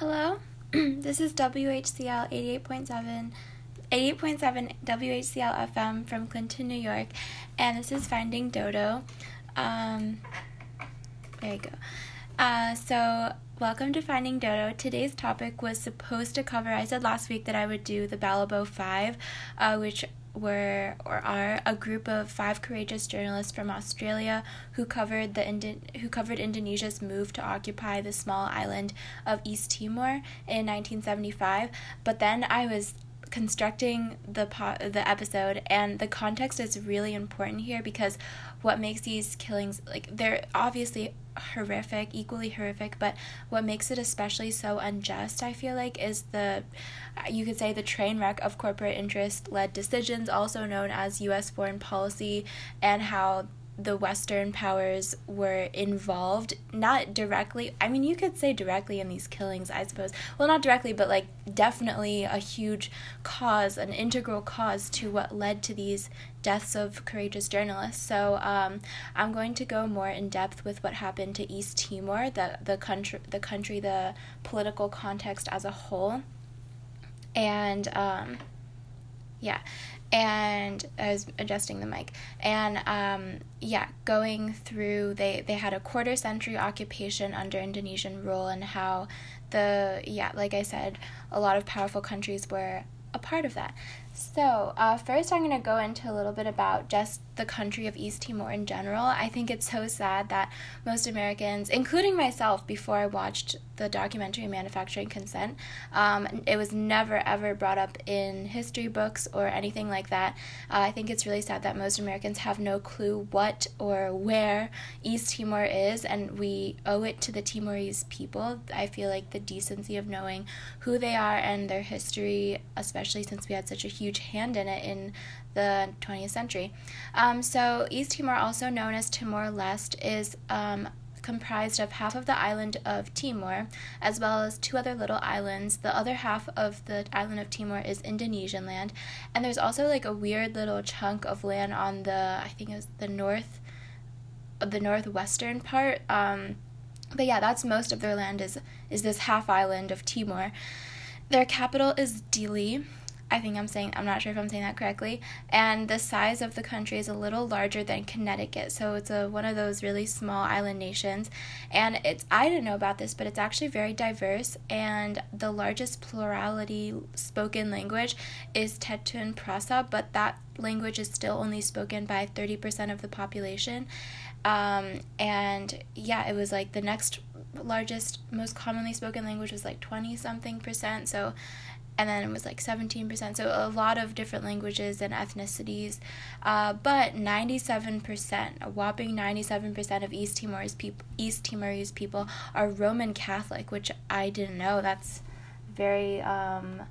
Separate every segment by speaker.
Speaker 1: Hello, this is WHCL 88.7. 88.7 WHCL FM from Clinton, New York, and this is Finding Dodo. Um, there you go. Uh, so, welcome to Finding Dodo. Today's topic was supposed to cover, I said last week that I would do the Balibo Five, uh, which were or are a group of five courageous journalists from Australia who covered the Indi- who covered Indonesia's move to occupy the small island of East Timor in 1975. But then I was constructing the po- the episode and the context is really important here because what makes these killings like they're obviously horrific equally horrific but what makes it especially so unjust i feel like is the uh, you could say the train wreck of corporate interest led decisions also known as us foreign policy and how the Western powers were involved, not directly. I mean, you could say directly in these killings, I suppose. Well, not directly, but like definitely a huge cause, an integral cause to what led to these deaths of courageous journalists. So um, I'm going to go more in depth with what happened to East Timor, the the country, the country, the political context as a whole, and um, yeah, and I was adjusting the mic. And um, yeah, going through they they had a quarter century occupation under Indonesian rule and how the yeah, like I said, a lot of powerful countries were a part of that. So, uh, first, I'm going to go into a little bit about just the country of East Timor in general. I think it's so sad that most Americans, including myself, before I watched the documentary Manufacturing Consent, um, it was never ever brought up in history books or anything like that. Uh, I think it's really sad that most Americans have no clue what or where East Timor is, and we owe it to the Timorese people. I feel like the decency of knowing who they are and their history, especially since we had such a huge hand in it in the 20th century. Um, so, East Timor, also known as Timor Leste, is um, comprised of half of the island of Timor, as well as two other little islands. The other half of the island of Timor is Indonesian land, and there's also like a weird little chunk of land on the, I think it was the north, the northwestern part. Um, but yeah, that's most of their land is is this half island of Timor. Their capital is Dili, I think I'm saying, I'm not sure if I'm saying that correctly. And the size of the country is a little larger than Connecticut. So it's a, one of those really small island nations. And it's, I didn't know about this, but it's actually very diverse. And the largest plurality spoken language is Tetun Prasa, but that language is still only spoken by 30% of the population. Um, and yeah, it was like the next largest, most commonly spoken language was like 20 something percent. So and then it was like 17%. So a lot of different languages and ethnicities. Uh, but 97%, a whopping 97% of East Timor's people, East Timorese people are Roman Catholic, which I didn't know. That's very um,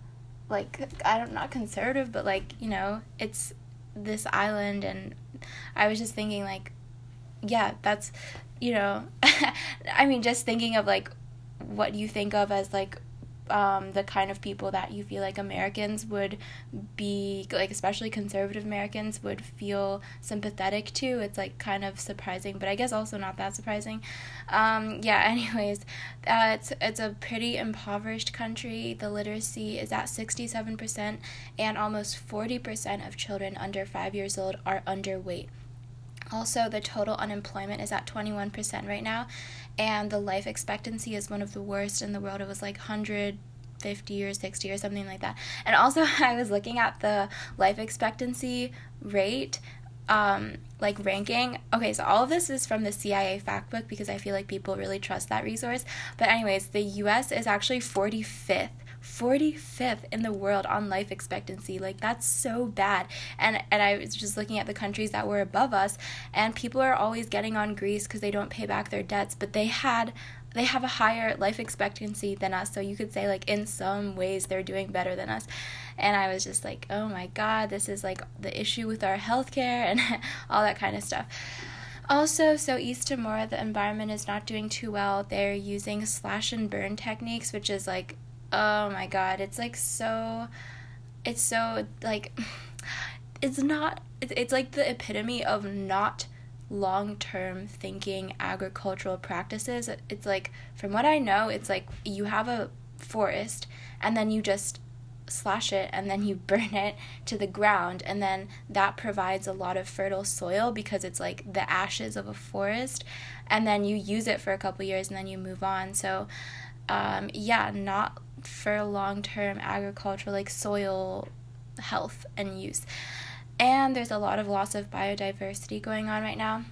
Speaker 1: like I don't not conservative, but like you know, it's this island, and I was just thinking like, yeah, that's you know, I mean, just thinking of like what you think of as like um, the kind of people that you feel like Americans would be, like especially conservative Americans, would feel sympathetic to. It's like kind of surprising, but I guess also not that surprising. Um, yeah, anyways, uh, it's, it's a pretty impoverished country. The literacy is at 67%, and almost 40% of children under five years old are underweight. Also, the total unemployment is at 21% right now, and the life expectancy is one of the worst in the world. It was like 150 or 60 or something like that. And also, I was looking at the life expectancy rate. Um, like ranking. Okay, so all of this is from the CIA factbook because I feel like people really trust that resource. But anyways, the US is actually 45th 45th in the world on life expectancy. Like that's so bad. And and I was just looking at the countries that were above us and people are always getting on Greece cuz they don't pay back their debts, but they had they have a higher life expectancy than us. So you could say like in some ways they're doing better than us. And I was just like, "Oh my god, this is like the issue with our healthcare and all that kind of stuff." Also, so East Timor, the environment is not doing too well. They're using slash and burn techniques, which is like oh my god it's like so it's so like it's not it's, like the epitome of not long-term thinking agricultural practices. It's like from what i know it's like you have a forest and then you just slash it and then you burn it to the ground and then that provides a lot of fertile soil because it's like the ashes of a forest and then you use it for a couple years and then you move on. So um, yeah not for long-term agriculture like soil health and use and there's a lot of loss of biodiversity going on right now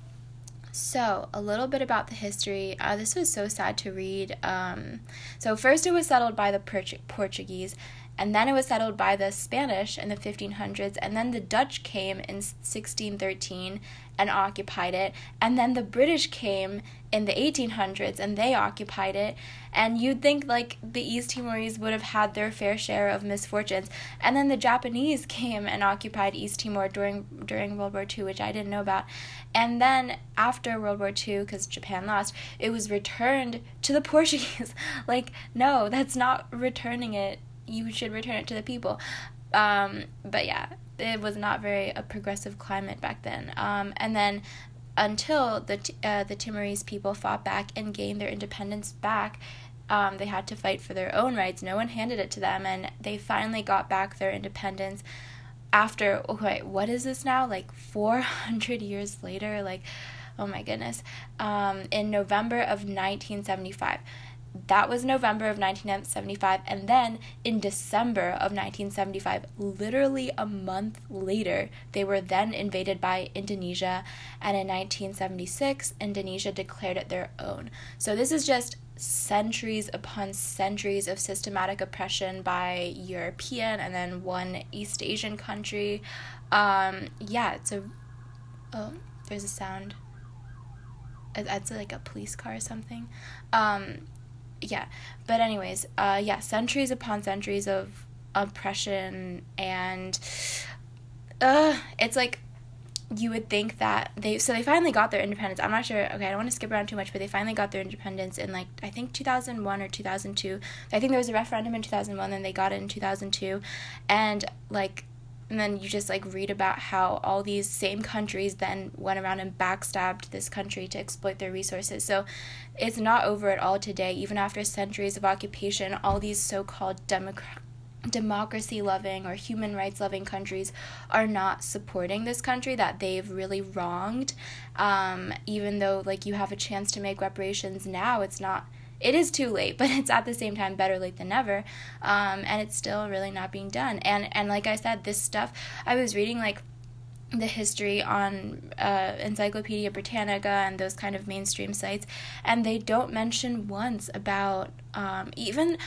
Speaker 1: so, a little bit about the history. Uh, this was so sad to read. Um, so, first it was settled by the Portuguese, and then it was settled by the Spanish in the 1500s, and then the Dutch came in 1613 and occupied it, and then the British came in the 1800s and they occupied it. And you'd think like the East Timorese would have had their fair share of misfortunes, and then the Japanese came and occupied East Timor during during World War II, which I didn't know about, and then after World War II, because Japan lost, it was returned to the Portuguese. like, no, that's not returning it you should return it to the people. Um, but yeah, it was not very a progressive climate back then. Um, and then until the uh, the Timorese people fought back and gained their independence back, um, they had to fight for their own rights. No one handed it to them, and they finally got back their independence after okay, what is this now? Like four hundred years later, like oh my goodness, um, in November of nineteen seventy five that was November of 1975. And then in December of 1975, literally a month later, they were then invaded by Indonesia. And in 1976, Indonesia declared it their own. So this is just centuries upon centuries of systematic oppression by European and then one East Asian country. Um, yeah, it's a. Oh, there's a sound. That's like a police car or something. Um, yeah. But anyways uh yeah centuries upon centuries of oppression and uh it's like you would think that they so they finally got their independence. I'm not sure okay i don't want to skip around too much but they finally got their independence in like i think 2001 or 2002 i think there was a referendum in 2001 then they got it in 2002 and like and then you just like read about how all these same countries then went around and backstabbed this country to exploit their resources. So it's not over at all today. Even after centuries of occupation all these so-called democratic democracy loving or human rights loving countries are not supporting this country that they've really wronged. Um, even though like you have a chance to make reparations now it's not it is too late, but it's at the same time better late than never. Um, and it's still really not being done. And and like I said, this stuff I was reading like the history on uh, Encyclopedia Britannica and those kind of mainstream sites, and they don't mention once about um, even.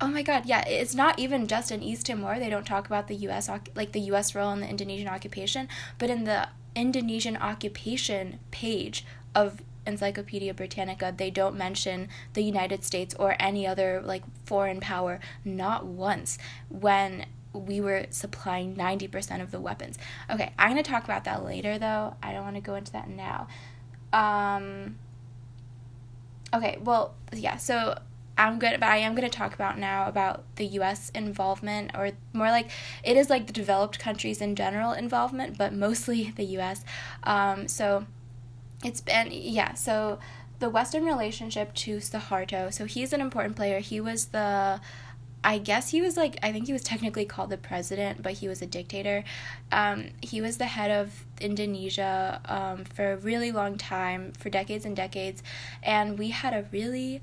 Speaker 1: Oh my God! Yeah, it's not even just in East Timor. They don't talk about the U.S. like the U.S. role in the Indonesian occupation, but in the Indonesian occupation page of Encyclopedia Britannica, they don't mention the United States or any other like foreign power not once when we were supplying 90% of the weapons. Okay, I'm going to talk about that later though. I don't want to go into that now. Um Okay, well, yeah, so I'm good, but I am going to talk about now about the U.S. involvement, or more like it is like the developed countries in general involvement, but mostly the U.S. Um, so it's been yeah so the western relationship to Suharto so he's an important player he was the I guess he was like I think he was technically called the president, but he was a dictator. Um, he was the head of Indonesia um, for a really long time, for decades and decades, and we had a really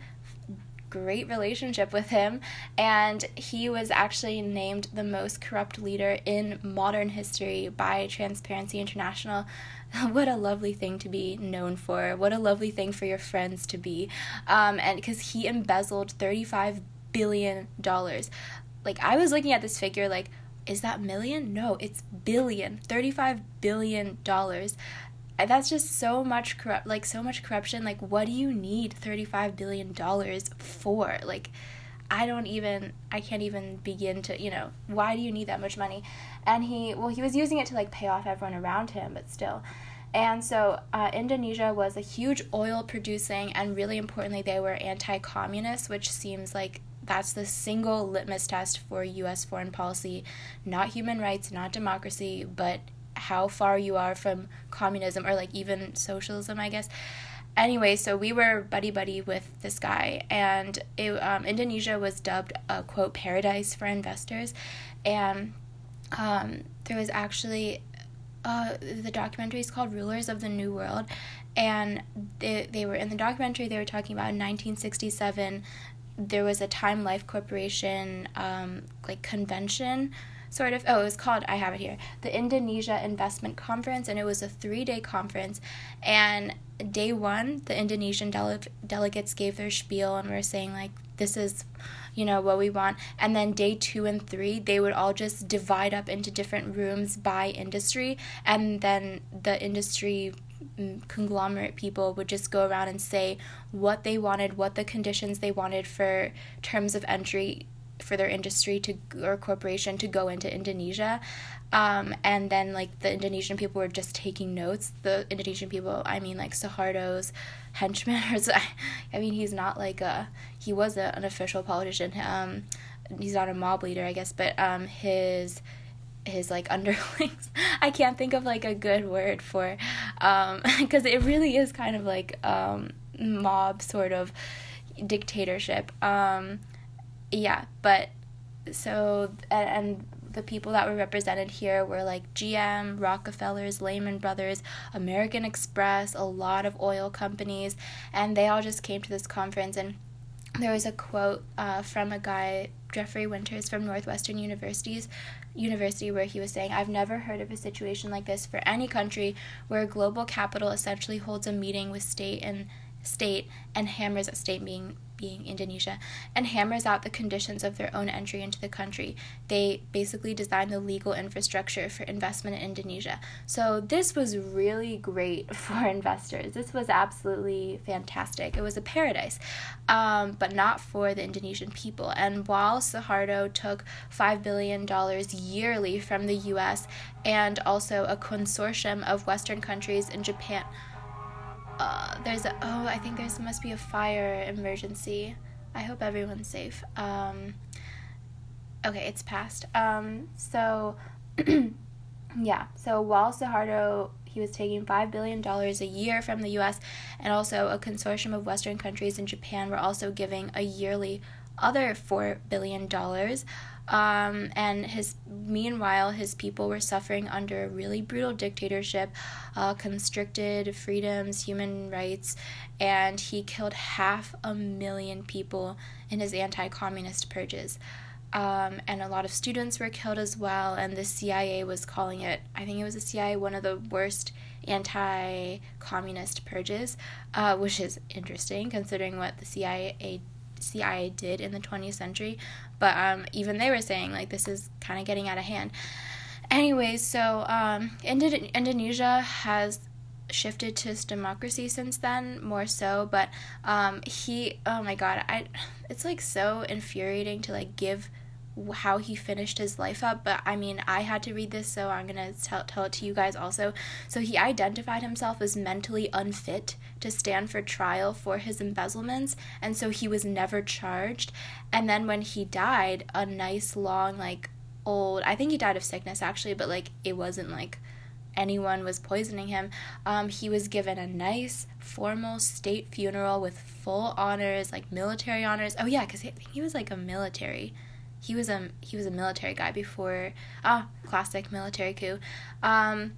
Speaker 1: great relationship with him, and he was actually named the most corrupt leader in modern history by Transparency International. what a lovely thing to be known for. What a lovely thing for your friends to be. Um, and because he embezzled $35 billion. Like, I was looking at this figure, like, is that million? No, it's billion. $35 billion that's just so much corrupt like so much corruption like what do you need 35 billion dollars for like i don't even i can't even begin to you know why do you need that much money and he well he was using it to like pay off everyone around him but still and so uh, indonesia was a huge oil producing and really importantly they were anti-communist which seems like that's the single litmus test for us foreign policy not human rights not democracy but how far you are from communism or like even socialism, I guess. anyway, so we were buddy buddy with this guy, and it, um, Indonesia was dubbed a quote paradise for investors, and um, there was actually uh, the documentary is called Rulers of the New World, and they they were in the documentary. They were talking about in 1967, there was a Time Life Corporation um, like convention sort of oh it was called i have it here the indonesia investment conference and it was a three day conference and day one the indonesian dele- delegates gave their spiel and were saying like this is you know what we want and then day two and three they would all just divide up into different rooms by industry and then the industry mm, conglomerate people would just go around and say what they wanted what the conditions they wanted for terms of entry for their industry to or corporation to go into Indonesia. Um, and then like the Indonesian people were just taking notes. The Indonesian people, I mean like Suharto's henchman, I mean he's not like a he was a, an official politician. Um, he's not a mob leader, I guess, but um, his his like underlings. I can't think of like a good word for, um, because it really is kind of like um mob sort of dictatorship. Um, yeah, but so and the people that were represented here were like GM, Rockefellers, Lehman Brothers, American Express, a lot of oil companies, and they all just came to this conference. And there was a quote uh, from a guy, Jeffrey Winters from Northwestern University's University, where he was saying, "I've never heard of a situation like this for any country where global capital essentially holds a meeting with state and state and hammers at state being being Indonesia, and hammers out the conditions of their own entry into the country. They basically designed the legal infrastructure for investment in Indonesia. So this was really great for investors. This was absolutely fantastic. It was a paradise, um, but not for the Indonesian people. And while Suharto took $5 billion yearly from the US and also a consortium of Western countries in Japan, uh, there's a oh I think there's must be a fire emergency. I hope everyone's safe. Um, okay, it's passed. Um, so yeah, so while Suharto he was taking $5 billion a year from the US, and also a consortium of Western countries and Japan were also giving a yearly other $4 billion. Um, and his meanwhile, his people were suffering under a really brutal dictatorship, uh, constricted freedoms, human rights, and he killed half a million people in his anti-communist purges. Um, and a lot of students were killed as well. And the CIA was calling it, I think it was the CIA, one of the worst anti communist purges, uh, which is interesting considering what the CIA CIA did in the 20th century, but um, even they were saying like this is kind of getting out of hand. Anyways, so um, Indo- Indonesia has shifted to democracy since then more so but um he oh my god i it's like so infuriating to like give how he finished his life up but i mean i had to read this so i'm gonna tell, tell it to you guys also. So he identified himself as mentally unfit to stand for trial for his embezzlements and so he was never charged. And then when he died a nice long like old i think he died of sickness actually but like it wasn't like anyone was poisoning him. Um, he was given a nice formal state funeral with full honors like military honors. Oh yeah because he, he was like a military he was a he was a military guy before ah classic military coup. Um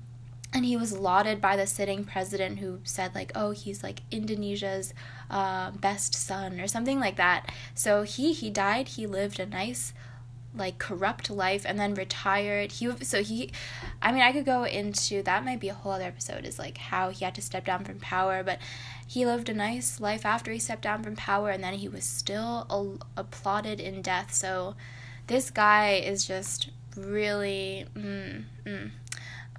Speaker 1: and he was lauded by the sitting president who said like oh he's like indonesia's uh, best son or something like that. So he he died he lived a nice like corrupt life and then retired he so he i mean i could go into that might be a whole other episode is like how he had to step down from power but he lived a nice life after he stepped down from power and then he was still applauded in death so this guy is just really mm, mm.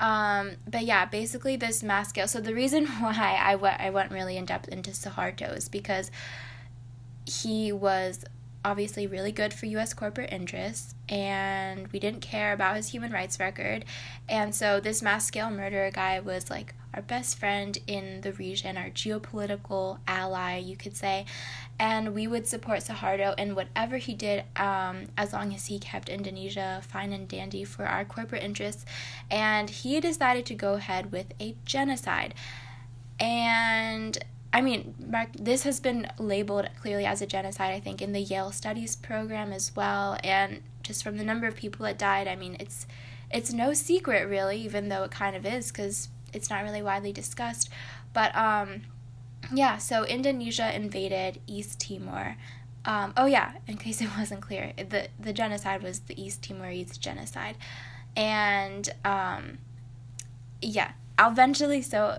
Speaker 1: Um, but yeah, basically this mass scale. So the reason why I went I went really in depth into Suharto is because he was obviously really good for US corporate interests and we didn't care about his human rights record. And so this mass scale murder guy was like our best friend in the region, our geopolitical ally, you could say. And we would support Suharto in whatever he did um, as long as he kept Indonesia fine and dandy for our corporate interests. And he decided to go ahead with a genocide. And I mean, Mark, this has been labeled clearly as a genocide, I think, in the Yale Studies program as well. And just from the number of people that died, I mean, it's it's no secret really, even though it kind of is because it's not really widely discussed. But um, yeah, so Indonesia invaded East Timor. Um, oh yeah, in case it wasn't clear, the the genocide was the East Timorese genocide, and um, yeah, eventually. So,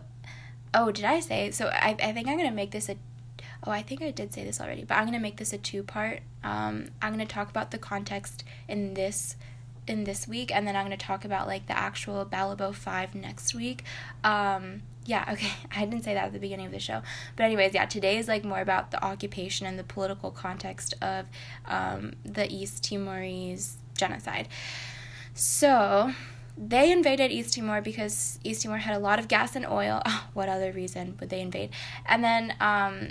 Speaker 1: oh, did I say? So I I think I'm gonna make this a. Oh, I think I did say this already, but I'm gonna make this a two part. Um, I'm gonna talk about the context in this in this week, and then I'm gonna talk about like the actual Balibo Five next week. Um, yeah, okay, I didn't say that at the beginning of the show. But, anyways, yeah, today is like more about the occupation and the political context of um, the East Timorese genocide. So, they invaded East Timor because East Timor had a lot of gas and oil. Oh, what other reason would they invade? And then, um,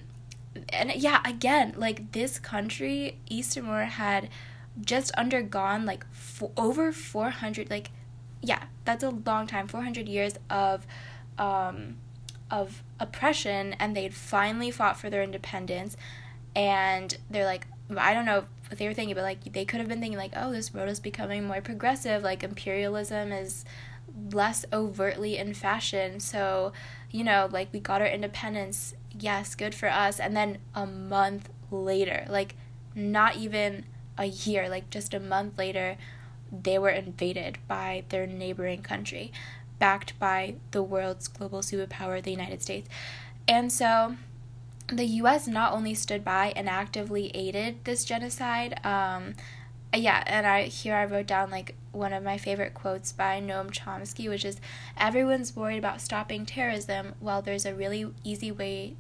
Speaker 1: and yeah, again, like this country, East Timor had just undergone like over 400, like, yeah, that's a long time, 400 years of um, of oppression and they'd finally fought for their independence and they're like i don't know what they were thinking but like they could have been thinking like oh this world is becoming more progressive like imperialism is less overtly in fashion. So you know like we got our independence. Yes good for us. And then a month later like not even a year like just a month later they were invaded by their neighboring country backed by the world's global superpower, the United States. And so the US not only stood by and actively aided this genocide, um, yeah, and I here I wrote down like one of my favorite quotes by Noam Chomsky, which is everyone's worried about stopping terrorism. Well, there's a really easy way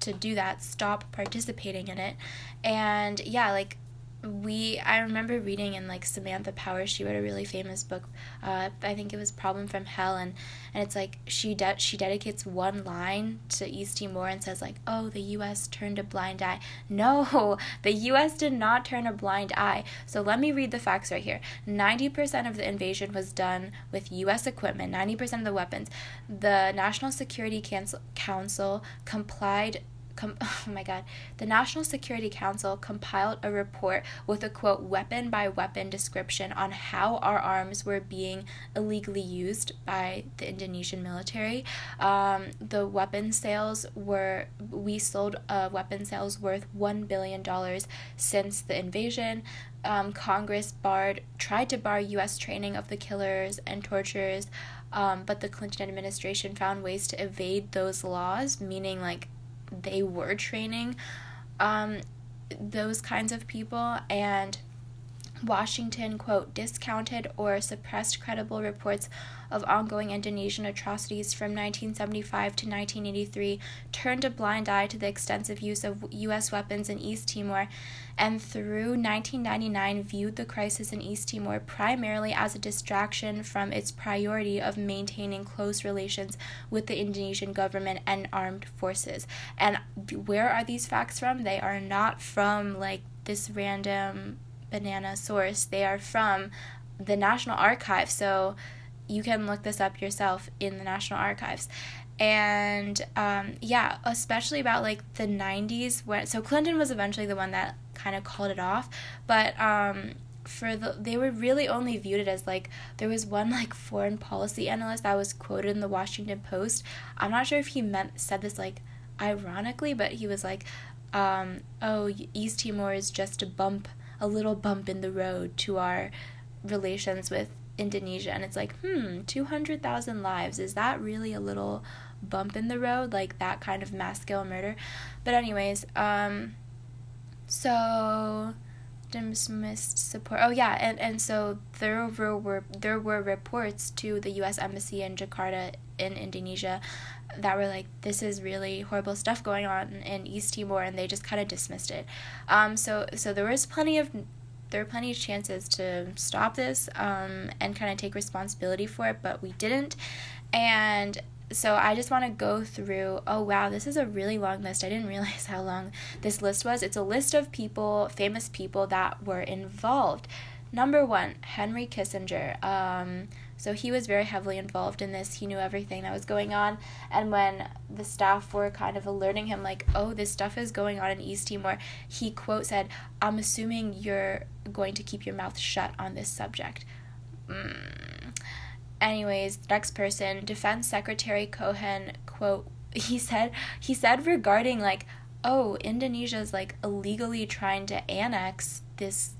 Speaker 1: to do that. Stop participating in it. And yeah, like we I remember reading in like Samantha Power she wrote a really famous book uh, I think it was Problem from Hell and and it's like she de- she dedicates one line to East Timor and says like oh the US turned a blind eye. No the US did not turn a blind eye. So let me read the facts right here. 90% of the invasion was done with US equipment 90% of the weapons. The National Security Council complied com- oh my god, the National Security Council compiled a report with a quote weapon by weapon description on how our arms were being illegally used by the Indonesian military. Um, the weapon sales were we sold uh, weapon sales worth one billion dollars since the invasion. Um, Congress barred tried to bar U.S. training of the killers and torturers. Um, but the Clinton administration found ways to evade those laws, meaning like they were training um, those kinds of people and Washington, quote, discounted or suppressed credible reports of ongoing Indonesian atrocities from 1975 to 1983, turned a blind eye to the extensive use of U.S. weapons in East Timor, and through 1999 viewed the crisis in East Timor primarily as a distraction from its priority of maintaining close relations with the Indonesian government and armed forces. And where are these facts from? They are not from like this random banana source. They are from the National Archives. So you can look this up yourself in the National Archives. And um, yeah, especially about like the 90s when so Clinton was eventually the one that kind of called it off, but um, for the they were really only viewed it as like there was one like foreign policy analyst that was quoted in the Washington Post. I'm not sure if he meant said this like ironically, but he was like, um, "Oh, East Timor is just a bump, a little bump in the road to our relations with Indonesia and it's like, hmm, 200,000 lives. Is that really a little bump in the road? Like that kind of mass scale murder? But, anyways, um, so dismissed support. Oh yeah, and and so there were there were reports to the U.S. embassy in Jakarta in Indonesia that were like, this is really horrible stuff going on in East Timor, and they just kind of dismissed it. Um, so so there was plenty of there were plenty of chances to stop this um, and kind of take responsibility for it, but we didn't. And so I just want to go through. Oh, wow, this is a really long list. I didn't realize how long this list was. It's a list of people, famous people that were involved. Number one, Henry Kissinger. Um, So he was very heavily involved in this. He knew everything that was going on. And when the staff were kind of alerting him, like, oh, this stuff is going on in East Timor, he, quote, said, I'm assuming you're going to keep your mouth shut on this subject. Mm. Anyways, next person, Defense Secretary Cohen, quote, he said he said regarding like oh indonesia's like illegally trying to annex this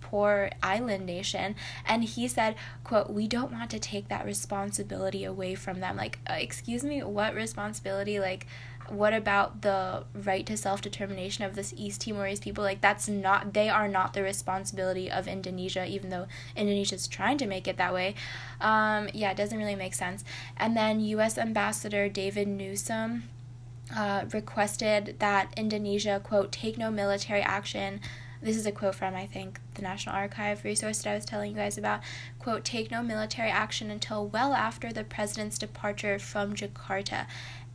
Speaker 1: poor island nation. And he said quote we don't want to take that responsibility away from them. Like uh, excuse me what responsibility? Like what about the right to self-determination of this east timorese people like that's not they are not the responsibility of indonesia even though indonesia is trying to make it that way um, yeah it doesn't really make sense and then u.s ambassador david newsom uh, requested that indonesia quote take no military action this is a quote from I think the National Archive resource that I was telling you guys about. Quote, take no military action until well after the president's departure from Jakarta.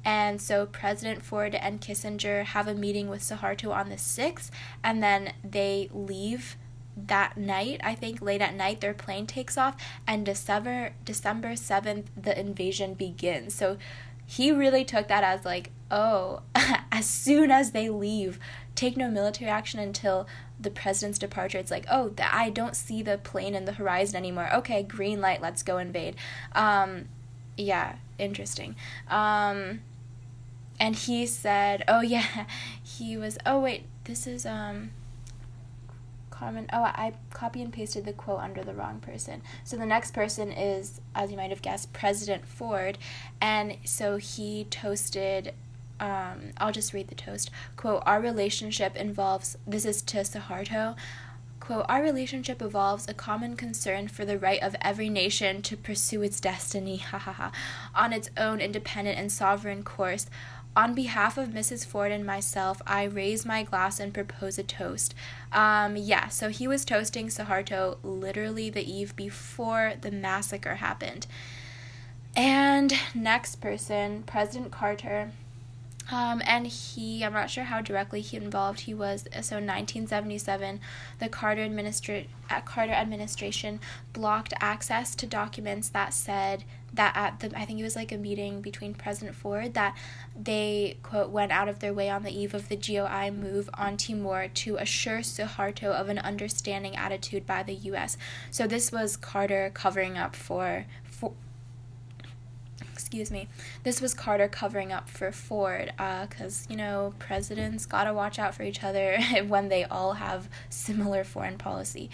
Speaker 1: And so President Ford and Kissinger have a meeting with Suharto on the 6th, and then they leave that night. I think late at night their plane takes off, and December December 7th the invasion begins. So he really took that as like, oh, as soon as they leave, take no military action until the president's departure, it's like, oh, the, I don't see the plane in the horizon anymore. Okay, green light, let's go invade. Um, yeah, interesting. Um, and he said, oh yeah, he was. Oh wait, this is um. Common. Oh, I copy and pasted the quote under the wrong person. So the next person is, as you might have guessed, President Ford, and so he toasted um, I'll just read the toast. Quote, our relationship involves, this is to Suharto, quote, our relationship involves a common concern for the right of every nation to pursue its destiny, ha ha ha, on its own independent and sovereign course. On behalf of Mrs. Ford and myself, I raise my glass and propose a toast. Um, yeah, so he was toasting Suharto literally the eve before the massacre happened. And next person, President Carter um, and he, I'm not sure how directly he involved. He was so 1977, the Carter administra- Carter administration blocked access to documents that said that at the I think it was like a meeting between President Ford that they quote went out of their way on the eve of the GOI move on Timor to assure Suharto of an understanding attitude by the U.S. So this was Carter covering up for, for excuse me, this was Carter covering up for Ford, because, uh, you know, presidents gotta watch out for each other when they all have similar foreign policy.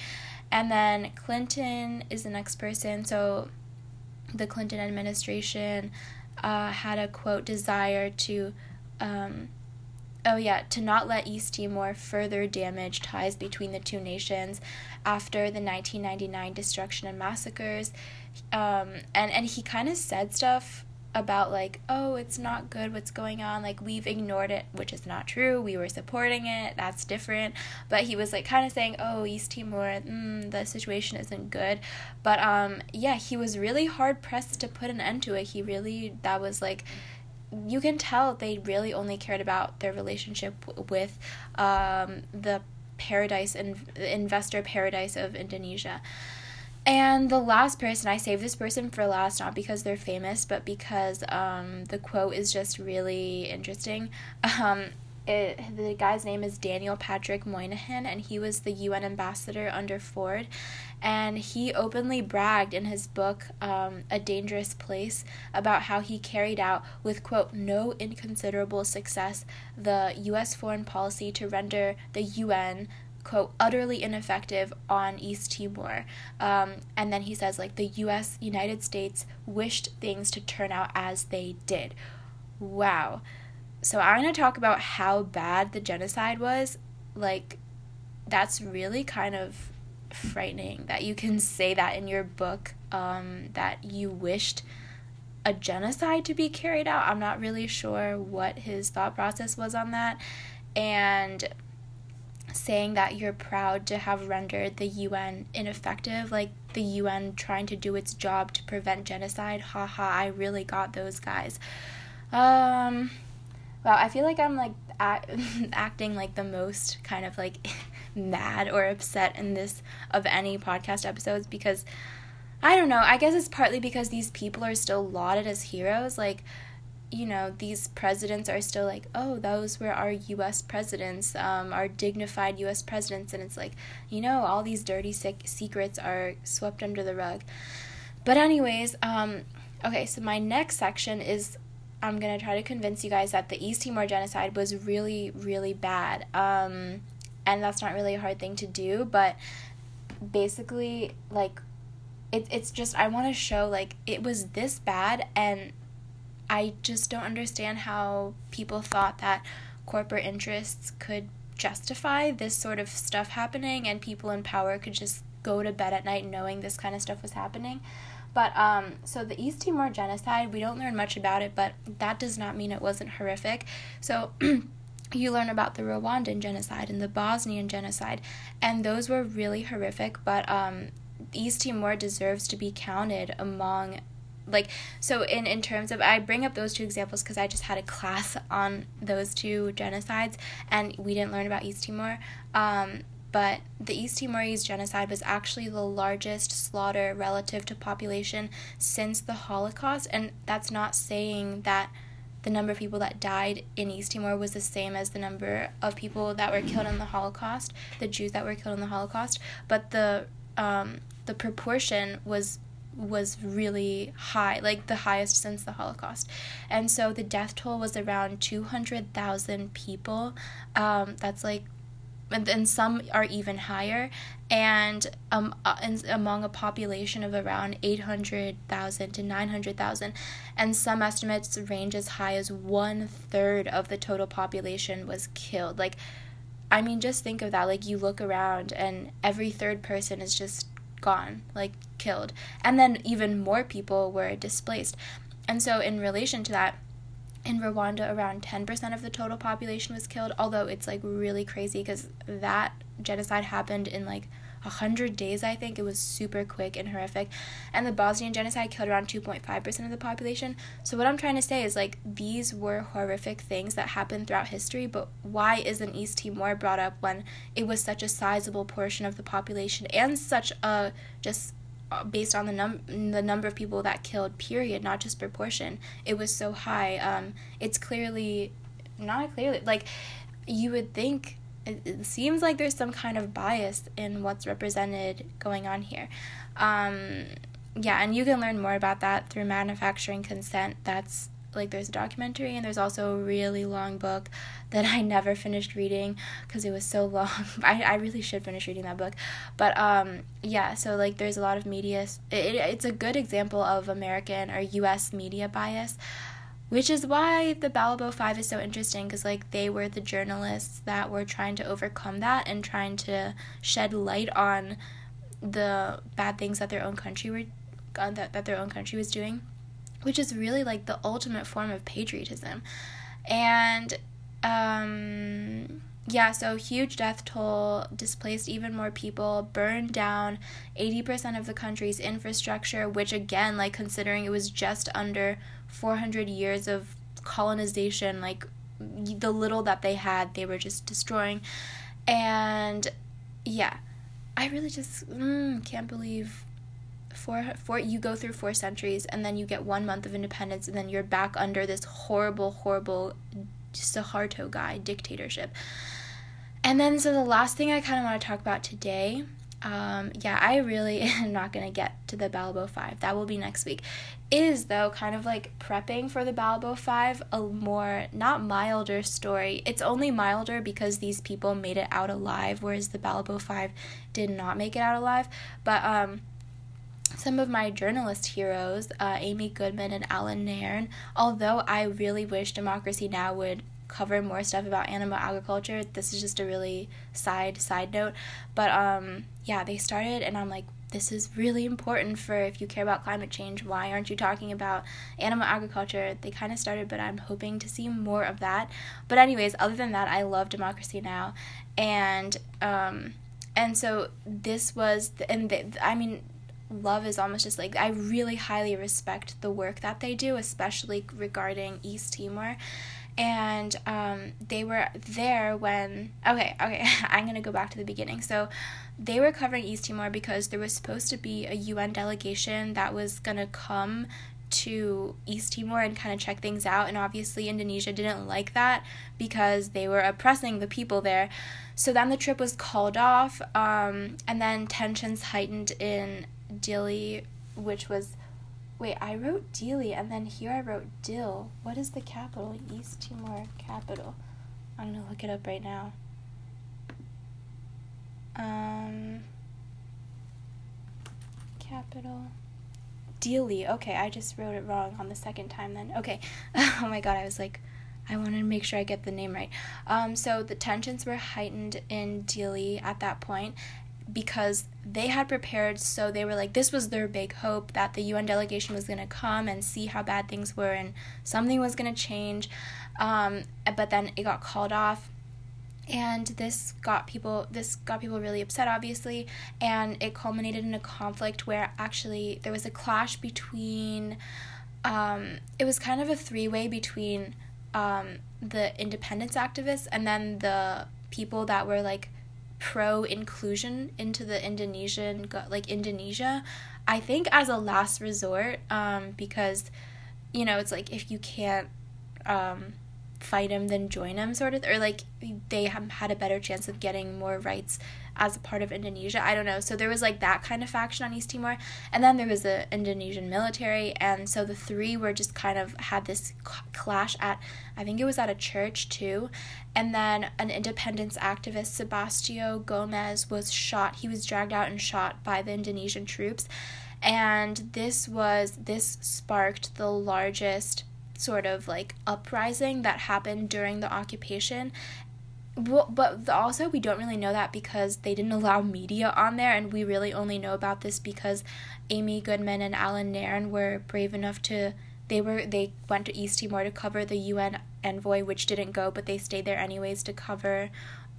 Speaker 1: And then Clinton is the next person. So the Clinton administration uh, had a quote desire to. Um, oh yeah, to not let East Timor further damage ties between the two nations after the 1999 destruction and massacres. Um, and, and he kind of said stuff about like oh it's not good what's going on like we've ignored it which is not true we were supporting it that's different but he was like kind of saying oh east timor mm, the situation isn't good but um yeah he was really hard pressed to put an end to it he really that was like you can tell they really only cared about their relationship with um the paradise and investor paradise of indonesia and the last person, I saved this person for last, not because they're famous, but because um, the quote is just really interesting. Um, it, the guy's name is Daniel Patrick Moynihan, and he was the UN ambassador under Ford. And he openly bragged in his book, um, A Dangerous Place, about how he carried out, with quote, no inconsiderable success, the U.S. foreign policy to render the UN quote utterly ineffective on east timor. Um, and then he says like the us united states wished things to turn out as they did. Wow. So i'm going to talk about how bad the genocide was. Like that's really kind of frightening that you can say that in your book um, that you wished a genocide to be carried out. I'm not really sure what his thought process was on that. And saying that you're proud to have rendered the UN ineffective, like the UN trying to do its job to prevent genocide. Haha, I really got those guys. Um, wow, I feel like I'm like act- acting like the most kind of like mad or upset in this of any podcast episodes because I don't know. I guess it's partly because these people are still lauded as heroes. Like, you know, these presidents are still like, oh, those were our U.S. presidents, um, our dignified U.S. presidents. And it's like, you know, all these dirty sick secrets are swept under the rug. But, anyways, um, okay, so my next section is I'm going to try to convince you guys that the East Timor genocide was really, really bad. Um, and that's not really a hard thing to do, but basically, like, it, it's just, I want to show, like, it was this bad, and I just don't understand how people thought that corporate interests could justify this sort of stuff happening, and people in power could just go to bed at night knowing this kind of stuff was happening. But um, so the East Timor genocide, we don't learn much about it, but that does not mean it wasn't horrific. So you learn about the Rwandan genocide and the Bosnian genocide, and those were really horrific. But um, East Timor deserves to be counted among like so in in terms of I bring up those two examples because I just had a class on those two genocides and we didn't learn about East Timor. Um, but the East Timorese genocide was actually the largest slaughter relative to population since the Holocaust, and that's not saying that the number of people that died in East Timor was the same as the number of people that were killed in the Holocaust, the Jews that were killed in the Holocaust, but the um, the proportion was was really high, like the highest since the Holocaust. And so the death toll was around 200,000 people. Um, that's like and, and some are even higher and um uh, and among a population of around 800,000 to 900,000 and some estimates range as high as one third of the total population was killed like I mean just think of that like you look around and every third person is just gone like killed. And then even more people were displaced. And so in relation to that in Rwanda, around 10% of the total population was killed, although it's like really crazy because that genocide happened in like 100 days, I think. It was super quick and horrific. And the Bosnian genocide killed around 2.5% of the population. So, what I'm trying to say is like these were horrific things that happened throughout history, but why isn't East Timor brought up when it was such a sizable portion of the population and such a just uh, based on the num the number of people that killed period not just proportion it was so high um it's clearly not clearly like you would think it, it seems like there's some kind of bias in what's represented going on here um yeah and you can learn more about that through manufacturing consent that's like there's a documentary and there's also a really long book that I never finished reading because it was so long. I, I really should finish reading that book. But um yeah, so like there's a lot of media it, it's a good example of American or US media bias. Which is why the Balibo 5 is so interesting because like they were the journalists that were trying to overcome that and trying to shed light on the bad things that their own country were uh, that, that their own country was doing which is really like the ultimate form of patriotism. And um, yeah, so huge death toll, displaced even more people, burned down 80% of the country's infrastructure, which again, like considering it was just under 400 years of colonization, like the little that they had, they were just destroying. And yeah, I really just mm, can't believe four four you go through four centuries and then you get one month of independence and then you're back under this horrible horrible Suharto guy dictatorship. And then so the last thing I kind of want to talk about today um, yeah, I really am not gonna get to the Balibo 5. That will be next week. Is though kind of like prepping for the Balibo 5 a more not milder story. It's only milder because these people made it out alive, whereas the Balibo 5 did not make it out alive. But um some of my journalist heroes, uh, Amy Goodman and Allan Nairn, although I really wish Democracy Now! would cover more stuff about animal agriculture, this is just a really side side note. But um, yeah, they started, and I'm like, this is really important for if you care about climate change. Why aren't you talking about animal agriculture? They kind of started, but I'm hoping to see more of that. But anyways, other than that, I love Democracy Now! and um, and so this was, the, and the, I mean love is almost just like I really highly respect the work that they do, especially regarding East Timor. And um, they were there when okay okay i'm going to go back to the beginning so they were covering east timor because there was supposed to be a un delegation that was going to come to East Timor and kind of check things out. And obviously, Indonesia didn't like that because they were oppressing the people there. So then the trip was called off, um, and then tensions heightened in Dili, which was. Wait, I wrote Dili, and then here I wrote Dil. What is the capital? East Timor capital. I'm gonna look it up right now. Um, capital. Dili. Okay, I just wrote it wrong on the second time then. Okay. oh my god, I was like, I wanted to make sure I get the name right. Um, so the tensions were heightened in Dili at that point because they had prepared, so they were like, this was their big hope that the UN delegation was going to come and see how bad things were and something was going to change. Um, but then it got called off and this got people this got people really upset obviously and it culminated in a conflict where actually there was a clash between um, it was kind of a three-way between um, the independence activists and then the people that were like pro inclusion into the Indonesian like Indonesia I think as a last resort um, because you know it's like if you can't um, fight him than join him sort of or like they have had a better chance of getting more rights as a part of Indonesia. I don't know. So there was like that kind of faction on East Timor and then there was the Indonesian military and so the three were just kind of had this clash at I think it was at a church too. And then an independence activist Sebastião Gomes was shot. He was dragged out and shot by the Indonesian troops. And this was this sparked the largest sort of like uprising that happened during the occupation but also we don't really know that because they didn't allow media on there and we really only know about this because Amy Goodman and Allan Nairn were brave enough to they were they went to East Timor to cover the UN envoy which didn't go but they stayed there anyways to cover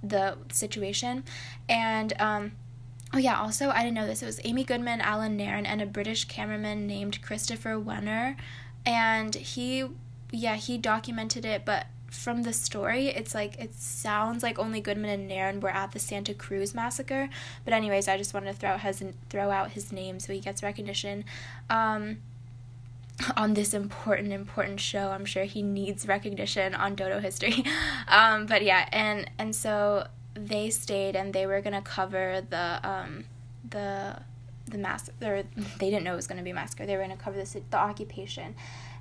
Speaker 1: the situation and um Oh yeah, also I didn't know this. It was Amy Goodman, Allan Nairn, and a British cameraman named Christopher Wenner and he yeah he documented it but from the story it's like it sounds like only goodman and nairn were at the santa cruz massacre. But anyways i just wanted to throw out his, throw out his name so he gets recognition. Um, on this important important show i'm sure he needs recognition on dodo history. Um, but yeah and and so they stayed and they were gonna cover the um, the the mass or they didn't know it was going to be a massacre they were going to cover this the occupation.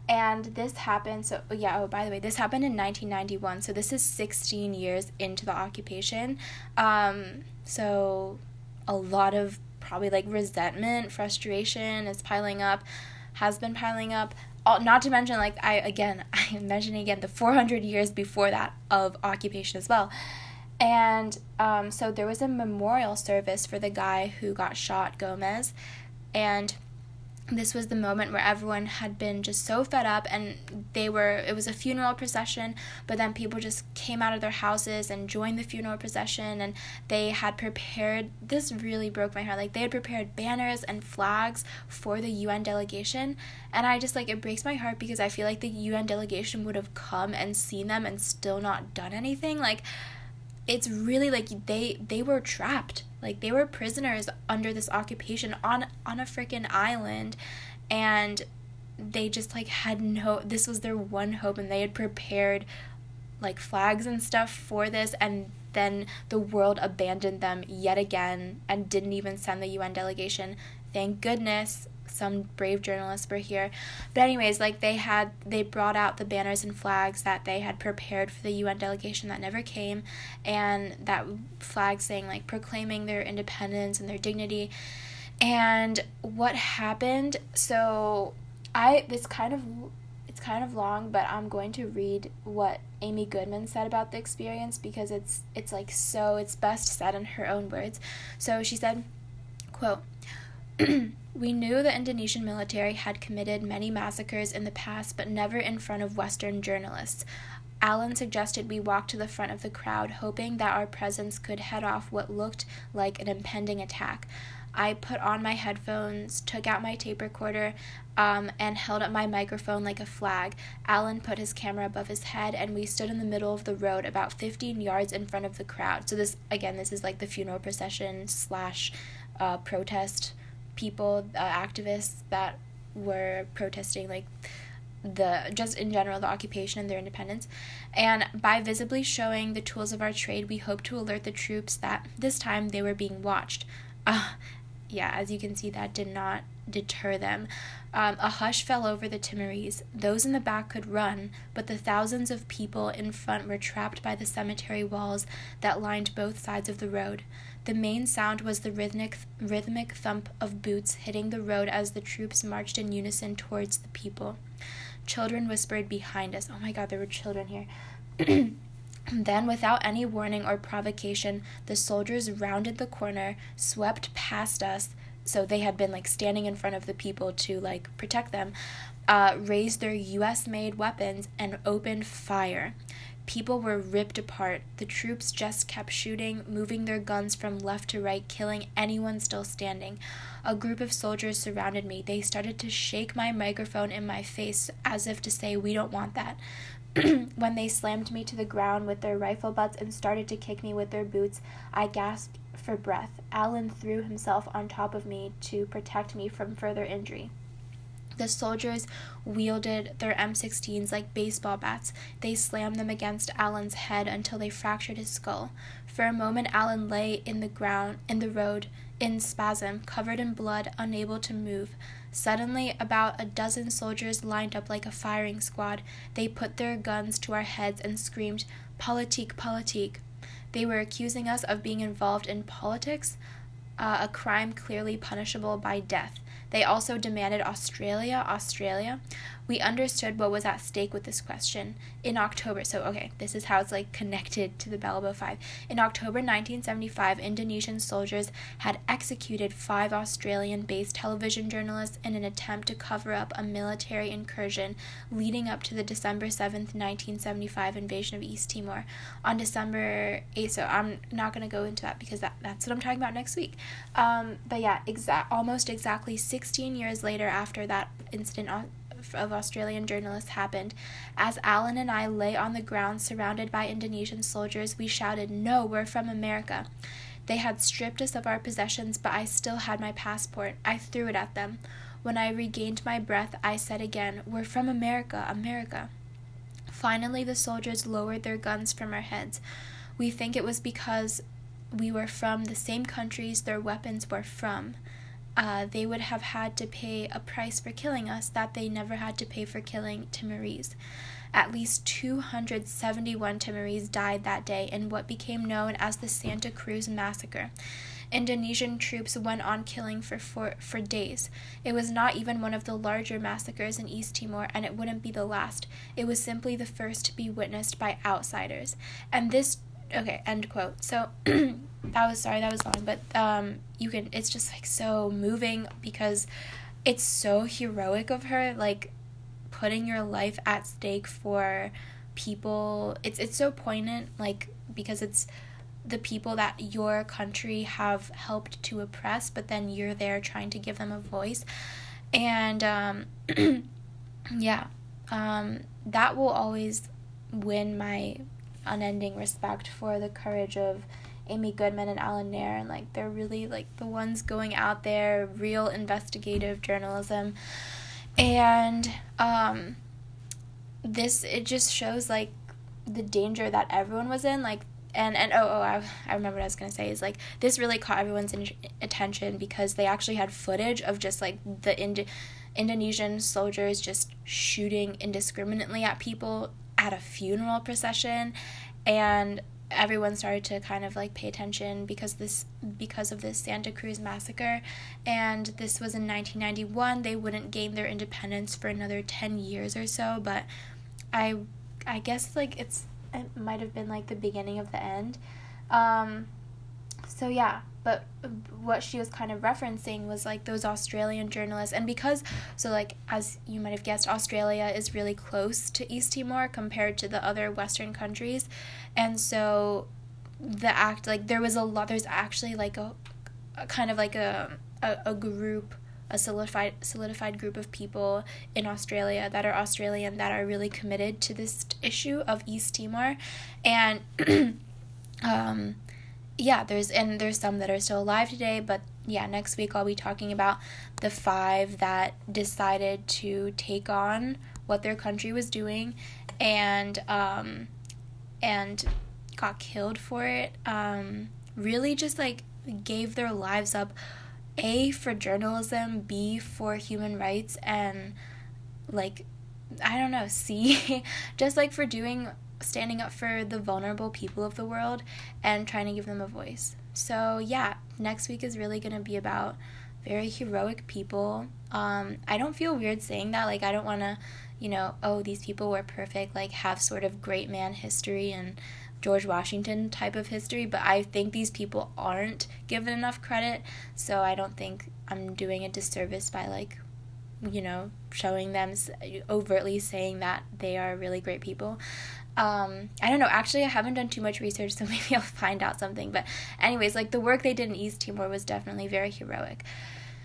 Speaker 1: And this happened so yeah oh by the way this happened in 1991 so this is 16 years into the occupation. Um so a lot of probably like resentment frustration is piling up has been piling up. All, not to mention like i again i'm mentioning again the 400 years before that of occupation as well and um, so there was a memorial service for the guy who got shot, Gomes. And this was the moment where everyone had been just so fed up and they were it was a funeral procession but then people just came out of their houses and joined the funeral procession and they had prepared this really broke my heart like they had prepared banners and flags for the UN delegation and I just like it breaks my heart because I feel like the UN delegation would have come and seen them and still not done anything like it's really like they they were trapped. Like they were prisoners under this occupation on on a freaking island and they just like had no this was their one hope and they had prepared like flags and stuff for this and then the world abandoned them yet again and didn't even send the UN delegation. Thank goodness some brave journalists were here. But anyways, like they had they brought out the banners and flags that they had prepared for the UN delegation that never came and that flag saying like proclaiming their independence and their dignity. And what happened? So I this kind of it's kind of long, but I'm going to read what Amy Goodman said about the experience because it's it's like so it's best said in her own words. So she said, quote We knew the Indonesian military had committed many massacres in the past, but never in front of Western journalists. Allan suggested we walk to the front of the crowd, hoping that our presence could head off what looked like an impending attack. I put on my headphones, took out my tape recorder, um, and held up my microphone like a flag. Allan put his camera above his head, and we stood in the middle of the road, about 15 yards in front of the crowd. So, this, again, this is like the funeral procession slash uh, protest people, uh, activists that were protesting, like, the just in general the occupation and their independence and by visibly showing the tools of our trade we hope to alert the troops that this time they were being watched uh, yeah, as you can see, that did not deter them. Um, a hush fell over the Timorese. Those in the back could run, but the thousands of people in front were trapped by the cemetery walls that lined both sides of the road. The main sound was the rhythmic, rhythmic thump of boots hitting the road as the troops marched in unison towards the people. Children whispered behind us. Oh my god, there were children here. Then, without any warning or provocation, the soldiers rounded the corner, swept past us. So they had been like standing in front of the people to like protect them, uh, raised their US made weapons, and opened fire. People were ripped apart. The troops just kept shooting, moving their guns from left to right, killing anyone still standing. A group of soldiers surrounded me. They started to shake my microphone in my face as if to say, We don't want that. when they slammed me to the ground with their rifle butts and started to kick me with their boots, I gasped for breath. Allan threw himself on top of me to protect me from further injury. The soldiers wielded their M16s like baseball bats. They slammed them against Allan's head until they fractured his skull. For a moment, Allan lay in the ground, in the road, in spasm, covered in blood, unable to move. Suddenly, about a dozen soldiers lined up like a firing squad. They put their guns to our heads and screamed, Politique, politique. They were accusing us of being involved in politics, uh, a crime clearly punishable by death. They also demanded Australia, Australia. We understood what was at stake with this question. In October, so okay, this is how it's like connected to the Balibo 5. In October 1975, Indonesian soldiers had executed five Australian based television journalists in an attempt to cover up a military incursion leading up to the December 7th, 1975 invasion of East Timor. On December 8th, so I'm not going to go into that because that, that's what I'm talking about next week. Um, but yeah, exa- almost exactly 16 years later after that incident of Australian journalists happened. As Allan and I lay on the ground surrounded by Indonesian soldiers, we shouted, No, we're from America. They had stripped us of our possessions, but I still had my passport. I threw it at them. When I regained my breath, I said again, We're from America, America. Finally, the soldiers lowered their guns from our heads. We think it was because we were from the same countries their weapons were from uh, they would have had to pay a price for killing us that they never had to pay for killing Timorese. At least 271 Timorese died that day in what became known as the Santa Cruz Massacre. Indonesian troops went on killing for, for, for days. It was not even one of the larger massacres in East Timor, and it wouldn't be the last. It was simply the first to be witnessed by outsiders. And this okay end quote so that was sorry that was long but um you can it's just like so moving because it's so heroic of her like putting your life at stake for people. It's it's so poignant like because it's the people that your country have helped to oppress but then you're there trying to give them a voice. And um yeah um that will always win my unending respect for the courage of Amy Goodman and Allan Nairn and like they're really like the ones going out there, real investigative journalism. And um this it just shows like the danger that everyone was in like and and oh oh I, I remember what I was gonna say is like this really caught everyone's in- attention because they actually had footage of just like the Ind- Indonesian soldiers just shooting indiscriminately at people at a funeral procession and everyone started to kind of like pay attention because this because of this Santa Cruz massacre. And this was in 1991 they wouldn't gain their independence for another 10 years or so. But I I guess like it's it might have been like the beginning of the end. Um so yeah, but what she was kind of referencing was like those Australian journalists, and because so like as you might have guessed, Australia is really close to East Timor compared to the other Western countries, and so the act like there was a lot. There's actually like a, a kind of like a, a a group a solidified solidified group of people in Australia that are Australian that are really committed to this issue of East Timor, and um, yeah, there's and there's some that are still alive today, but yeah, next week I'll be talking about the five that decided to take on what their country was doing, and um, and got killed for it. Um, really, just like gave their lives up a for journalism, B for human rights, and like I don't know, C just like for doing standing up for the vulnerable people of the world and trying to give them a voice. So yeah, next week is really gonna be about very heroic people. Um, I don't feel weird saying that. Like I don't wanna, you know, oh these people were perfect. Like have sort of great man history and George Washington type of history, but I think these people aren't given enough credit, so I don't think I'm doing a disservice by like you know showing them overtly saying that they are really great people um, I don't know. Actually, I haven't done too much research, so maybe I'll find out something. But, anyways, like the work they did in East Timor was definitely very heroic.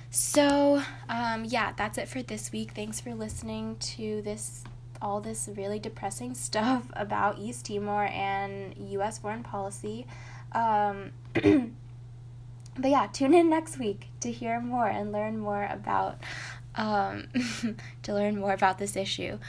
Speaker 1: So, um, yeah, that's it for this week. Thanks for listening to this all this really depressing stuff about East Timor and U.S. foreign policy. Um, but yeah, tune in next week to hear more and learn more about um, to learn more about this issue.